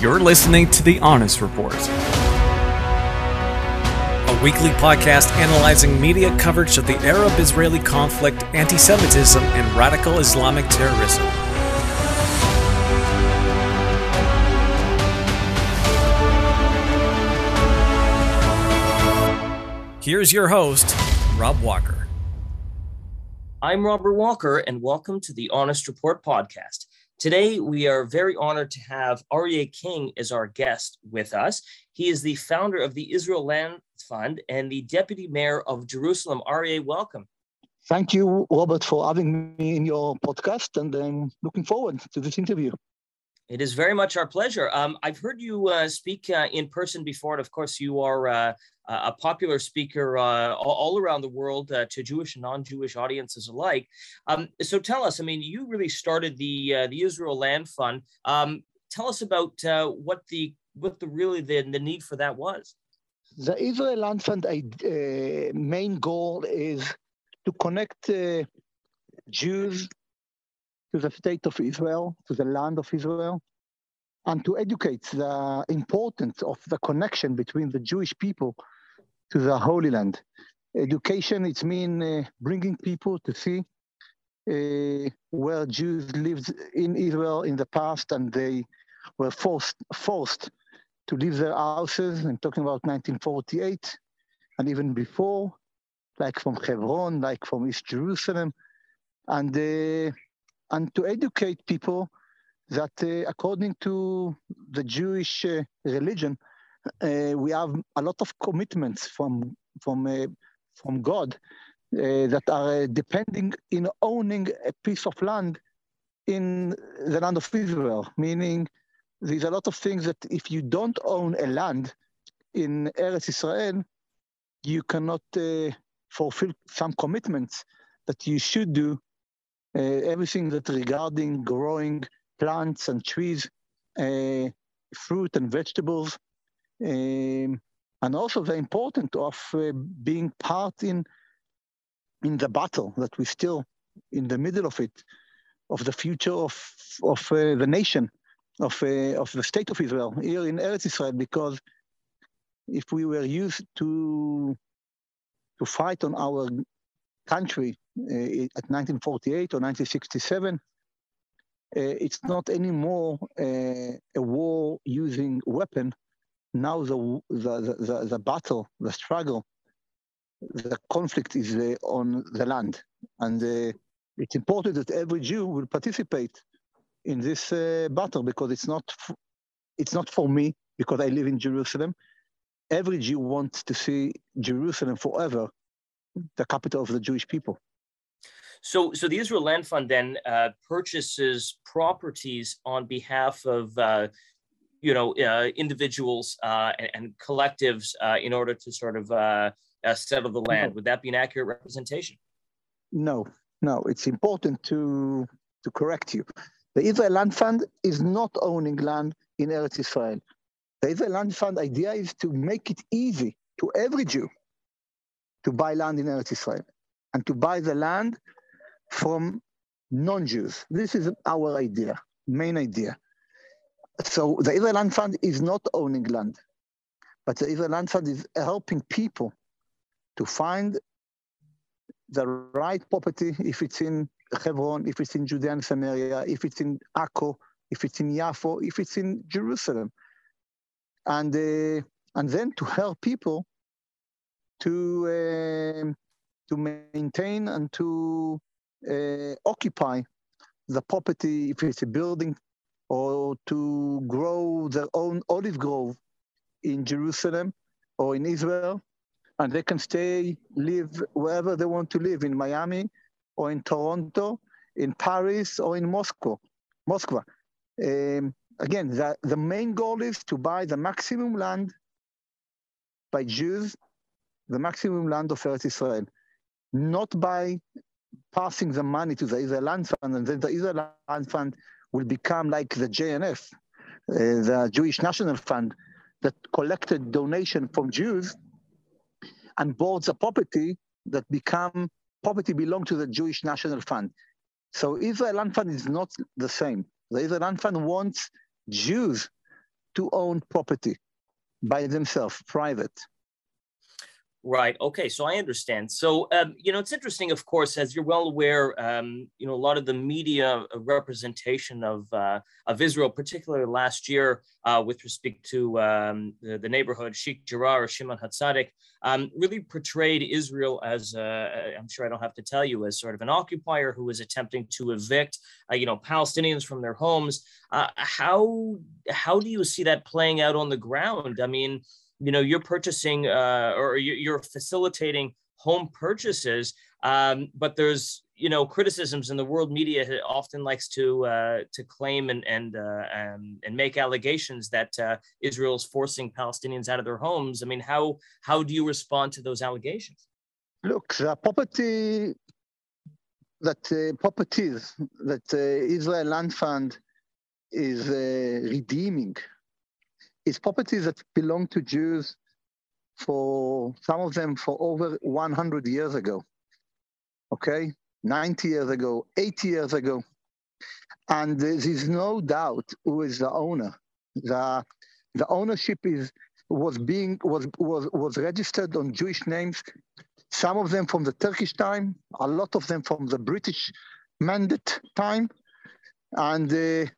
You're listening to The Honest Report, a weekly podcast analyzing media coverage of the Arab Israeli conflict, anti Semitism, and radical Islamic terrorism. Here's your host, Rob Walker. I'm Robert Walker, and welcome to the Honest Report podcast. Today, we are very honored to have Arieh King as our guest with us. He is the founder of the Israel Land Fund and the deputy mayor of Jerusalem. Aryeh, welcome. Thank you, Robert, for having me in your podcast, and I'm looking forward to this interview. It is very much our pleasure. Um, I've heard you uh, speak uh, in person before, and of course, you are uh, a popular speaker uh, all around the world uh, to Jewish and non-Jewish audiences alike. Um, so, tell us. I mean, you really started the uh, the Israel Land Fund. Um, tell us about what the what the really the, the need for that was. The Israel Land Fund main goal is to connect Jews to the state of Israel, to the land of Israel, and to educate the importance of the connection between the Jewish people to the Holy Land. Education, it means uh, bringing people to see uh, where Jews lived in Israel in the past and they were forced, forced to leave their houses. I'm talking about 1948 and even before, like from Hebron, like from East Jerusalem. And uh, and to educate people that uh, according to the Jewish uh, religion, uh, we have a lot of commitments from from uh, from God uh, that are uh, depending in owning a piece of land in the land of Israel. Meaning, there's a lot of things that if you don't own a land in Eretz Israel, you cannot fulfill some commitments that you should do everything that regarding growing plants and trees, uh, fruit and vegetables, um, and also the importance of uh, being part in in the battle that we still in the middle of it, of the future of of uh, the nation, of uh, of the state of Israel here in Eretz Israel, because if we were used to to fight on our country uh, at 1948 or 1967, uh, it's not anymore uh, a war using weapon. Now the, the, the, the battle, the struggle, the conflict is on the land. And it's important that every Jew will participate in this uh, battle because it's not it's not for me because I live in Jerusalem. Every Jew wants to see Jerusalem forever the capital of the Jewish people. So, so the Israel Land Fund then uh, purchases properties on behalf of, uh, you know, uh, individuals uh, and, and, collectives uh, in order to sort of uh, settle the land. No. Would that be an accurate representation? No, no. It's important to to correct you. The Israel Land Fund is not owning land in Eretz Israel. The Israel Land Fund idea is to make it easy to every Jew to buy land in Eretz Israel and to buy the land from non-Jews. This is our idea, main idea. So the Israel Land Fund is not owning land, but the Israel Land Fund is helping people to find the right property if it's in Hebron, if it's in Judea and Samaria, if it's in Akko, if it's in Yafo, if it's in Jerusalem. And, uh, and then to help people to, uh, to maintain and to uh, occupy the property, if it's a building, or to grow their own olive grove in Jerusalem or in Israel, and they can stay, live wherever they want to live in Miami or in Toronto, in Paris or in Moscow, Moscow. Um, again, the, the main goal is to buy the maximum land by Jews, the maximum land of Eretz Israel, not by passing the money to the Israel Land Fund, and then the Israel Land Fund will become like the JNF, uh, the Jewish National Fund, that collected donation from Jews and bought the property that become property belong to the Jewish National Fund. So Israel Land Fund is not the same. The Israel Land Fund wants Jews to own property by themselves, private. Right. Okay. So I understand. So um, you know, it's interesting, of course, as you're well aware. Um, you know, a lot of the media representation of uh, of Israel, particularly last year, uh, with respect to um, the, the, neighborhood Sheikh Jarrah or Shimon Hatzadik, um, really portrayed Israel as uh, I'm sure I don't have to tell you as sort of an occupier who was attempting to evict uh, you know Palestinians from their homes. Uh, how how do you see that playing out on the ground? I mean you know you're purchasing uh, or you're facilitating home purchases um, but there's you know criticisms and the world media often likes to uh, to claim and and, uh, and and make allegations that uh, Israel's forcing Palestinians out of their homes. I mean, how how do you respond to those allegations? Look, the property that uh, properties that uh, Israel Land Fund is uh, redeeming is properties that belong to Jews for some of them for over 100 years ago. Okay, 90 years ago, 80 years ago. And there is no doubt who is the owner. The, the ownership is was being was, was was registered on Jewish names, some of them from the Turkish time, a lot of them from the British mandate time. And uh,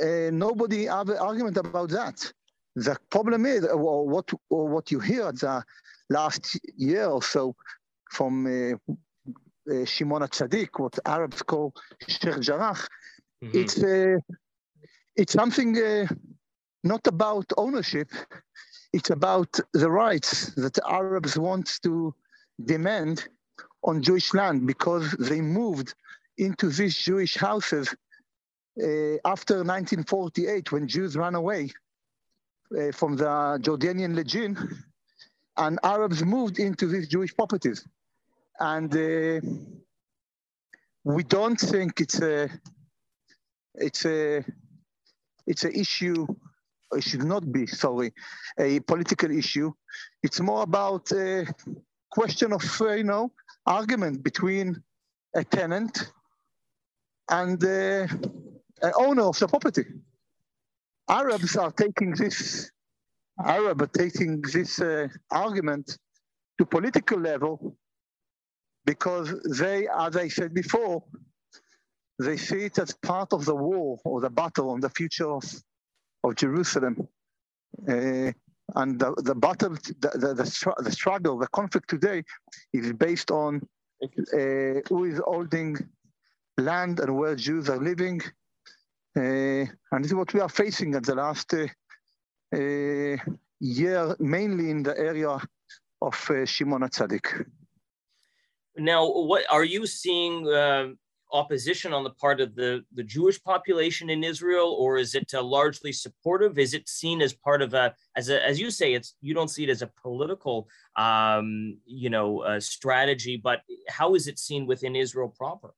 uh, nobody have an argument about that. The problem is, or what, or what you hear the last year or so from uh, uh, Shimon Tzadik, what Arabs call Sheikh Jarrah, mm-hmm. it's, uh, it's something uh, not about ownership, it's about the rights that the Arabs want to demand on Jewish land because they moved into these Jewish houses uh, after 1948, when Jews ran away uh, from the Jordanian Legion, and Arabs moved into these Jewish properties. And uh, we don't think it's a it's a it's an issue it should not be sorry a political issue it's more about a question of uh, you know argument between a tenant and uh, owner of the property. Arabs are taking this, Arab are taking this uh, argument to political level because they, as I said before, they see it as part of the war or the battle on the future of, of Jerusalem. Uh, and the, the battle, the, the, the, the, struggle, the conflict today is based on uh, who is holding land and where Jews are living and this is what we are facing at the last uh, uh, year, mainly in the area of Shimon Tzadik. Now, what are you seeing opposition on the part of the, the Jewish population in Israel, or is it uh, largely supportive? Is it seen as part of a, as a, as you say, it's you don't see it as a political, um, you know, uh, strategy, but how is it seen within Israel proper?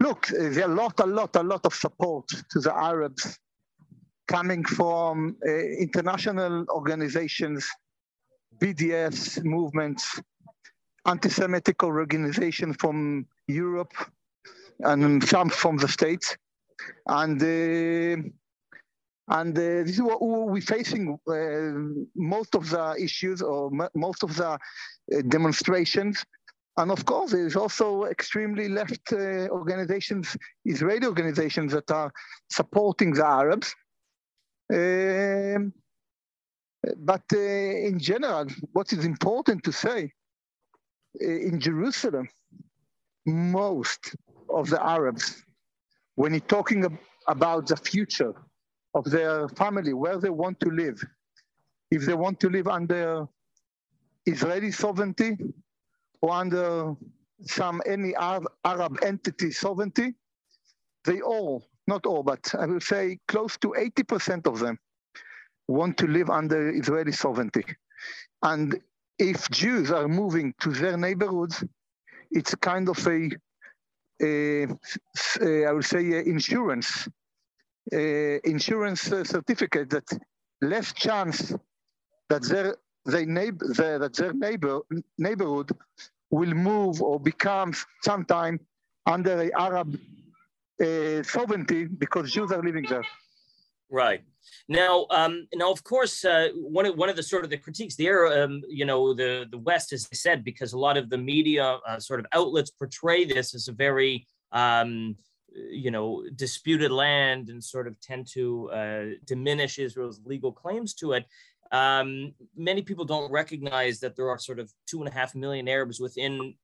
Look, there's a lot, a lot, a lot of support to the Arabs coming from uh, international organizations, BDS movements, anti-Semitic organizations from Europe, and some from the States. And uh, and uh, this is what we're facing uh, most of the issues or most of the uh, demonstrations and of course, there's also extremely left uh, organizations, Israeli organizations that are supporting the Arabs. Um, but uh, in general, what is important to say, uh, in Jerusalem, most of the Arabs, when you're talking ab about the future of their family, where they want to live, if they want to live under Israeli sovereignty, under some any Arab entity sovereignty, they all, not all, but I will say close to 80% of them want to live under Israeli sovereignty. And if Jews are moving to their neighborhoods, it's kind of a, a, a I would say, insurance, a insurance certificate that less chance that their they neighbor, that their neighbor, neighborhood will move or become sometime under Arab uh, sovereignty because Jews are living there. Right. Now, um, now, of course, uh, one of one of the sort of the critiques there, um, you know, the the West, as I said, because a lot of the media uh, sort of outlets portray this as a very, um, you know, disputed land and sort of tend to uh, diminish Israel's legal claims to it. Um, many people don't recognize that there are sort of two and a half million Arabs within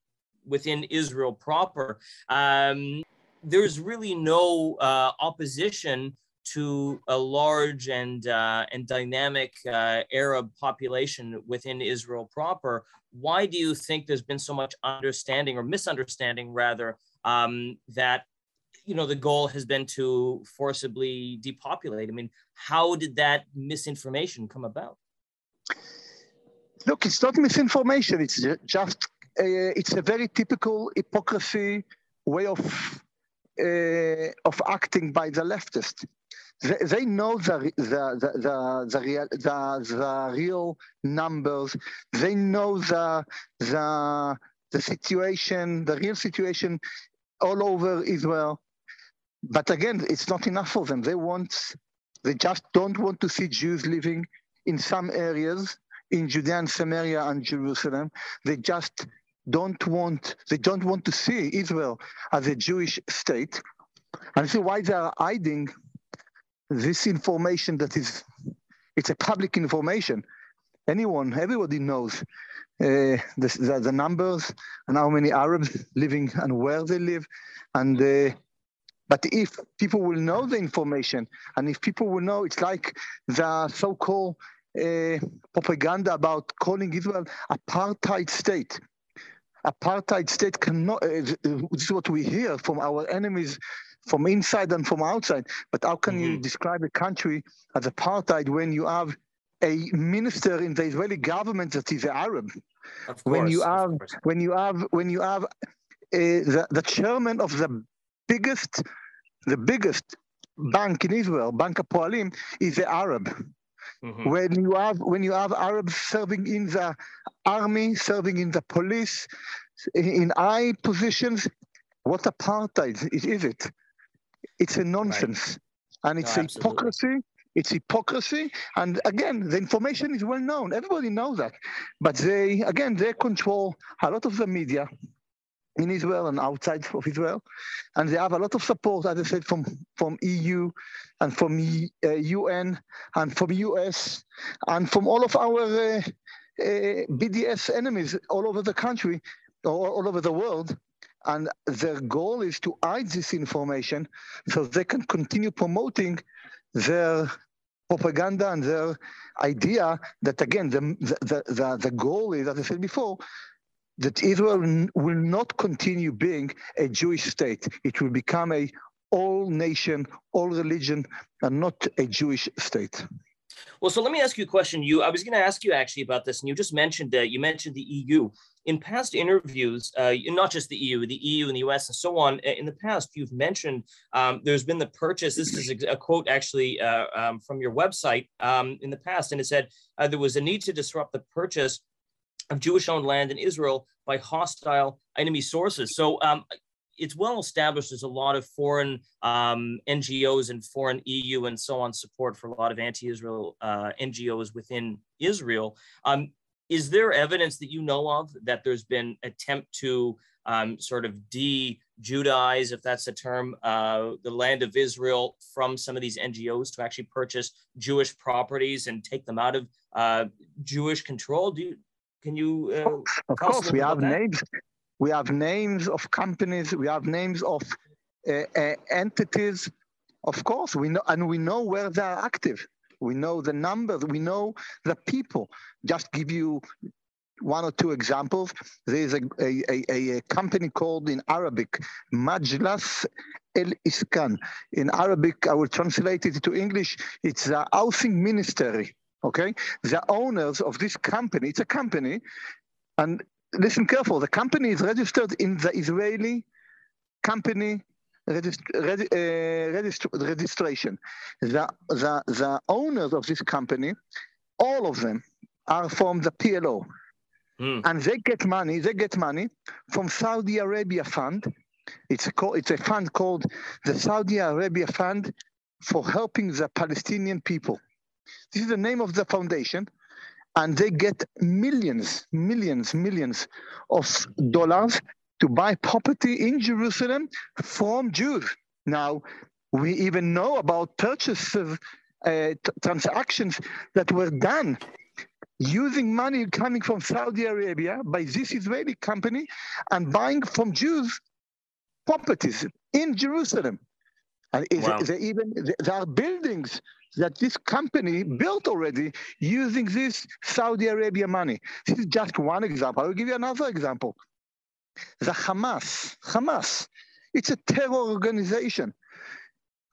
within Israel proper. Um, there's really no uh, opposition to a large and uh, and dynamic uh, Arab population within Israel proper. Why do you think there's been so much understanding or misunderstanding, rather, um, that you know the goal has been to forcibly depopulate? I mean, how did that misinformation come about? Look, it's not misinformation. It's just uh, it's a very typical hypocrisy way of uh, of acting by the leftists they, they know the, the, the, the, the, real, the, the real numbers. They know the, the, the situation, the real situation all over Israel. But again, it's not enough for them. They want, they just don't want to see Jews living in some areas in Judea and Samaria and Jerusalem. They just don't want, they don't want to see Israel as a Jewish state. And see why they are hiding this information that is, it's a public information. Anyone, everybody knows uh, the, the, the, numbers and how many Arabs living and where they live. And uh, but if people will know the information, and if people will know, it's like the so-called uh, propaganda about calling Israel apartheid state. Apartheid state cannot. Uh, this is what we hear from our enemies from inside and from outside. But how can mm-hmm. you describe a country as apartheid when you have a minister in the Israeli government that is Arab? Of course, when you have when you have when you have uh, the, the chairman of the biggest the biggest bank in Israel, Bank of Hapoalim, is the Arab. Mm-hmm. When you have when you have Arabs serving in the army, serving in the police, in high positions, what apartheid is it? It's a nonsense. Right. And it's no, hypocrisy. It's hypocrisy. And again, the information is well known. Everybody knows that. But they, again, they control a lot of the media in Israel and outside of Israel. And they have a lot of support, as I said, from, from EU and from uh, UN and from US and from all of our uh, uh, BDS enemies all over the country, all, all over the world. And their goal is to hide this information so they can continue promoting their propaganda and their idea that, again, the, the, the, the goal is, as I said before, that Israel will not continue being a Jewish state. It will become a all nation, all religion, and not a Jewish state. Well, so let me ask you a question. You, I was going to ask you actually about this, and you just mentioned uh, you mentioned the EU in past interviews, uh, not just the EU, the EU and the US and so on, in the past, you've mentioned um, there's been the purchase. This is a, quote actually uh, um, from your website um, in the past, and it said uh, there was a need to disrupt the purchase of Jewish owned land in Israel by hostile enemy sources. So um, it's well established there's a lot of foreign um, NGOs and foreign EU and so on support for a lot of anti-Israel uh, NGOs within Israel. Um, is there evidence that you know of that there's been attempt to um, sort of de-Judaize, if that's a term, uh, the land of Israel from some of these NGOs to actually purchase Jewish properties and take them out of uh, Jewish control? Do you, can you? Uh, of course, we have names. We have names of companies. We have names of uh, uh, entities. Of course, we know, and we know where they are active. We know the numbers. We know the people. Just give you one or two examples. There's a, a, a, a company called in Arabic, Majlas El Iskan. In Arabic, I will translate it to English. It's a housing ministry. Okay, the owners of this company. It's a company, and listen careful. The company is registered in the Israeli company regist- uh, registration. The, the, the owners of this company, all of them are from the PLO. Mm. And they get money, they get money from Saudi Arabia Fund. It's a, it's a fund called the Saudi Arabia Fund for helping the Palestinian people. This is the name of the foundation, and they get millions, millions, millions of dollars to buy property in Jerusalem from Jews. Now, we even know about purchases, uh, transactions that were done using money coming from Saudi Arabia by this Israeli company and buying from Jews properties in Jerusalem. And wow. there even there are buildings that this company built already using this Saudi Arabia money. This is just one example. I will give you another example. The Hamas, Hamas, it's a terror organization.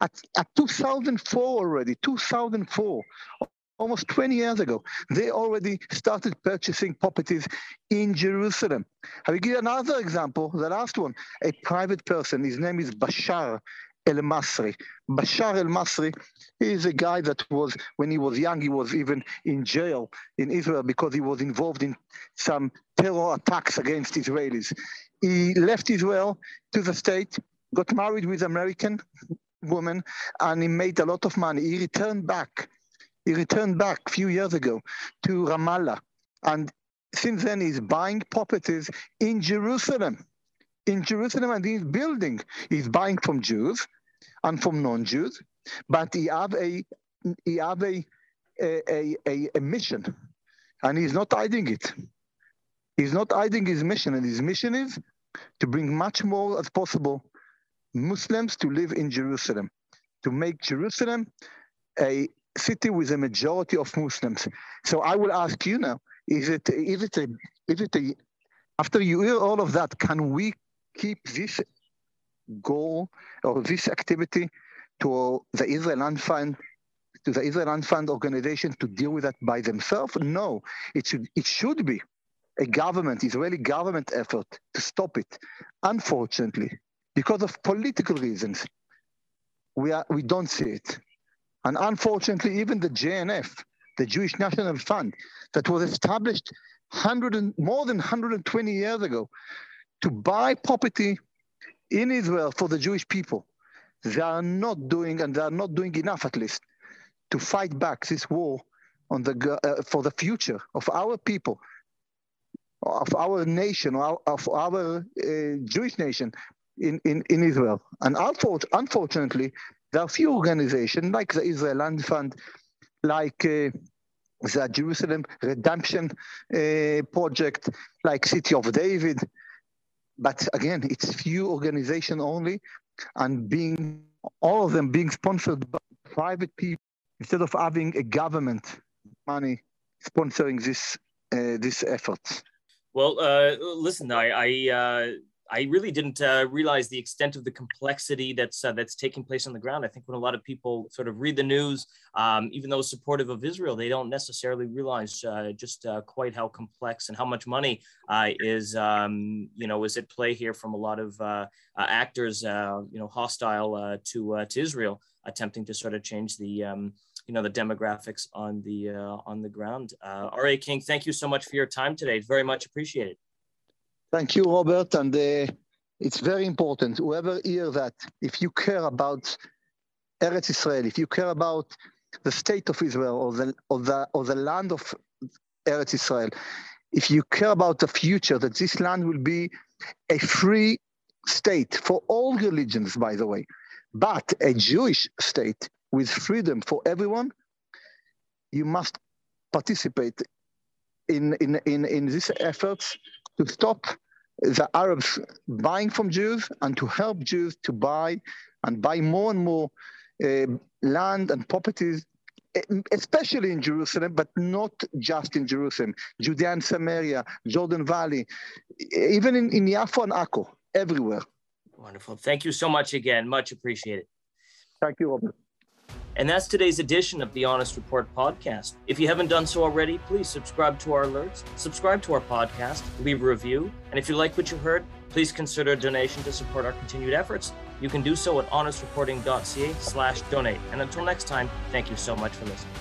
At, at 2004 already, 2004, almost 20 years ago, they already started purchasing properties in Jerusalem. I will give you another example, the last one. A private person, his name is Bashar El Masri. Bashar El Masri is a guy that was, when he was young, he was even in jail in Israel because he was involved in some terror attacks against Israelis. He left Israel to the state, got married with American woman, and he made a lot of money. He returned back he returned back a few years ago to Ramallah. And since then, he's buying properties in Jerusalem. In Jerusalem, and he's building. He's buying from Jews and from non-Jews, but he have a he have a a, a, a mission, and he's not hiding it. He's not hiding his mission, and his mission is to bring much more as possible Muslims to live in Jerusalem, to make Jerusalem a city with a majority of Muslims. So I will ask you now: Is it is it a is it a after you hear all of that, can we keep this goal or this activity to the Israel Land Fund to the Israel Land Fund organization to deal with that by themselves? No, it should it should be a government, Israeli government effort to stop it. Unfortunately, because of political reasons, we are we don't see it. And unfortunately, even the JNF, the Jewish National Fund, that was established 100 and, more than 120 years ago to buy property in Israel for the Jewish people, they are not doing, and they are not doing enough at least, to fight back this war on the, uh, for the future of our people, of our nation, of our uh, Jewish nation in, in, in Israel. And unfortunately, there are few organizations like the Israel Land Fund, like uh, the Jerusalem Redemption uh, Project, like City of David. But again, it's few organizations only, and being all of them being sponsored by private people instead of having a government money sponsoring this uh, this effort. Well, uh, listen, I, I uh, I really didn't uh, realize the extent of the complexity that's uh, that's taking place on the ground. I think when a lot of people sort of read the news, um, even though supportive of Israel, they don't necessarily realize uh, just uh, quite how complex and how much money uh, is um, you know is at play here from a lot of uh, actors you know hostile to to Israel, attempting to sort of change the um, you know the demographics on the on the ground. Arieh King, thank you so much for your time today. Very much appreciated. Thank you, Robert. And uh, it's very important. Whoever hear that, if you care about Eretz Israel, if you care about the state of Israel or the or the or the land of Eretz Israel, if you care about the future, that this land will be a free state for all religions, by the way, but a Jewish state with freedom for everyone, you must participate in in in, in these efforts to stop the Arabs buying from Jews and to help Jews to buy and buy more and more uh, land and properties, especially in Jerusalem, but not just in Jerusalem, Judea and Samaria, Jordan Valley, even in, in Yaffo and Akko, everywhere. Wonderful. Thank you so much again. Much appreciated. Thank you, Robert. And that's today's edition of the Honest Report podcast. If you haven't done so already, please subscribe to our alerts, subscribe to our podcast, leave a review, and if you like what you heard, please consider a donation to support our continued efforts. You can do so at honestreporting.ca slash donate. And until next time, thank you so much for listening.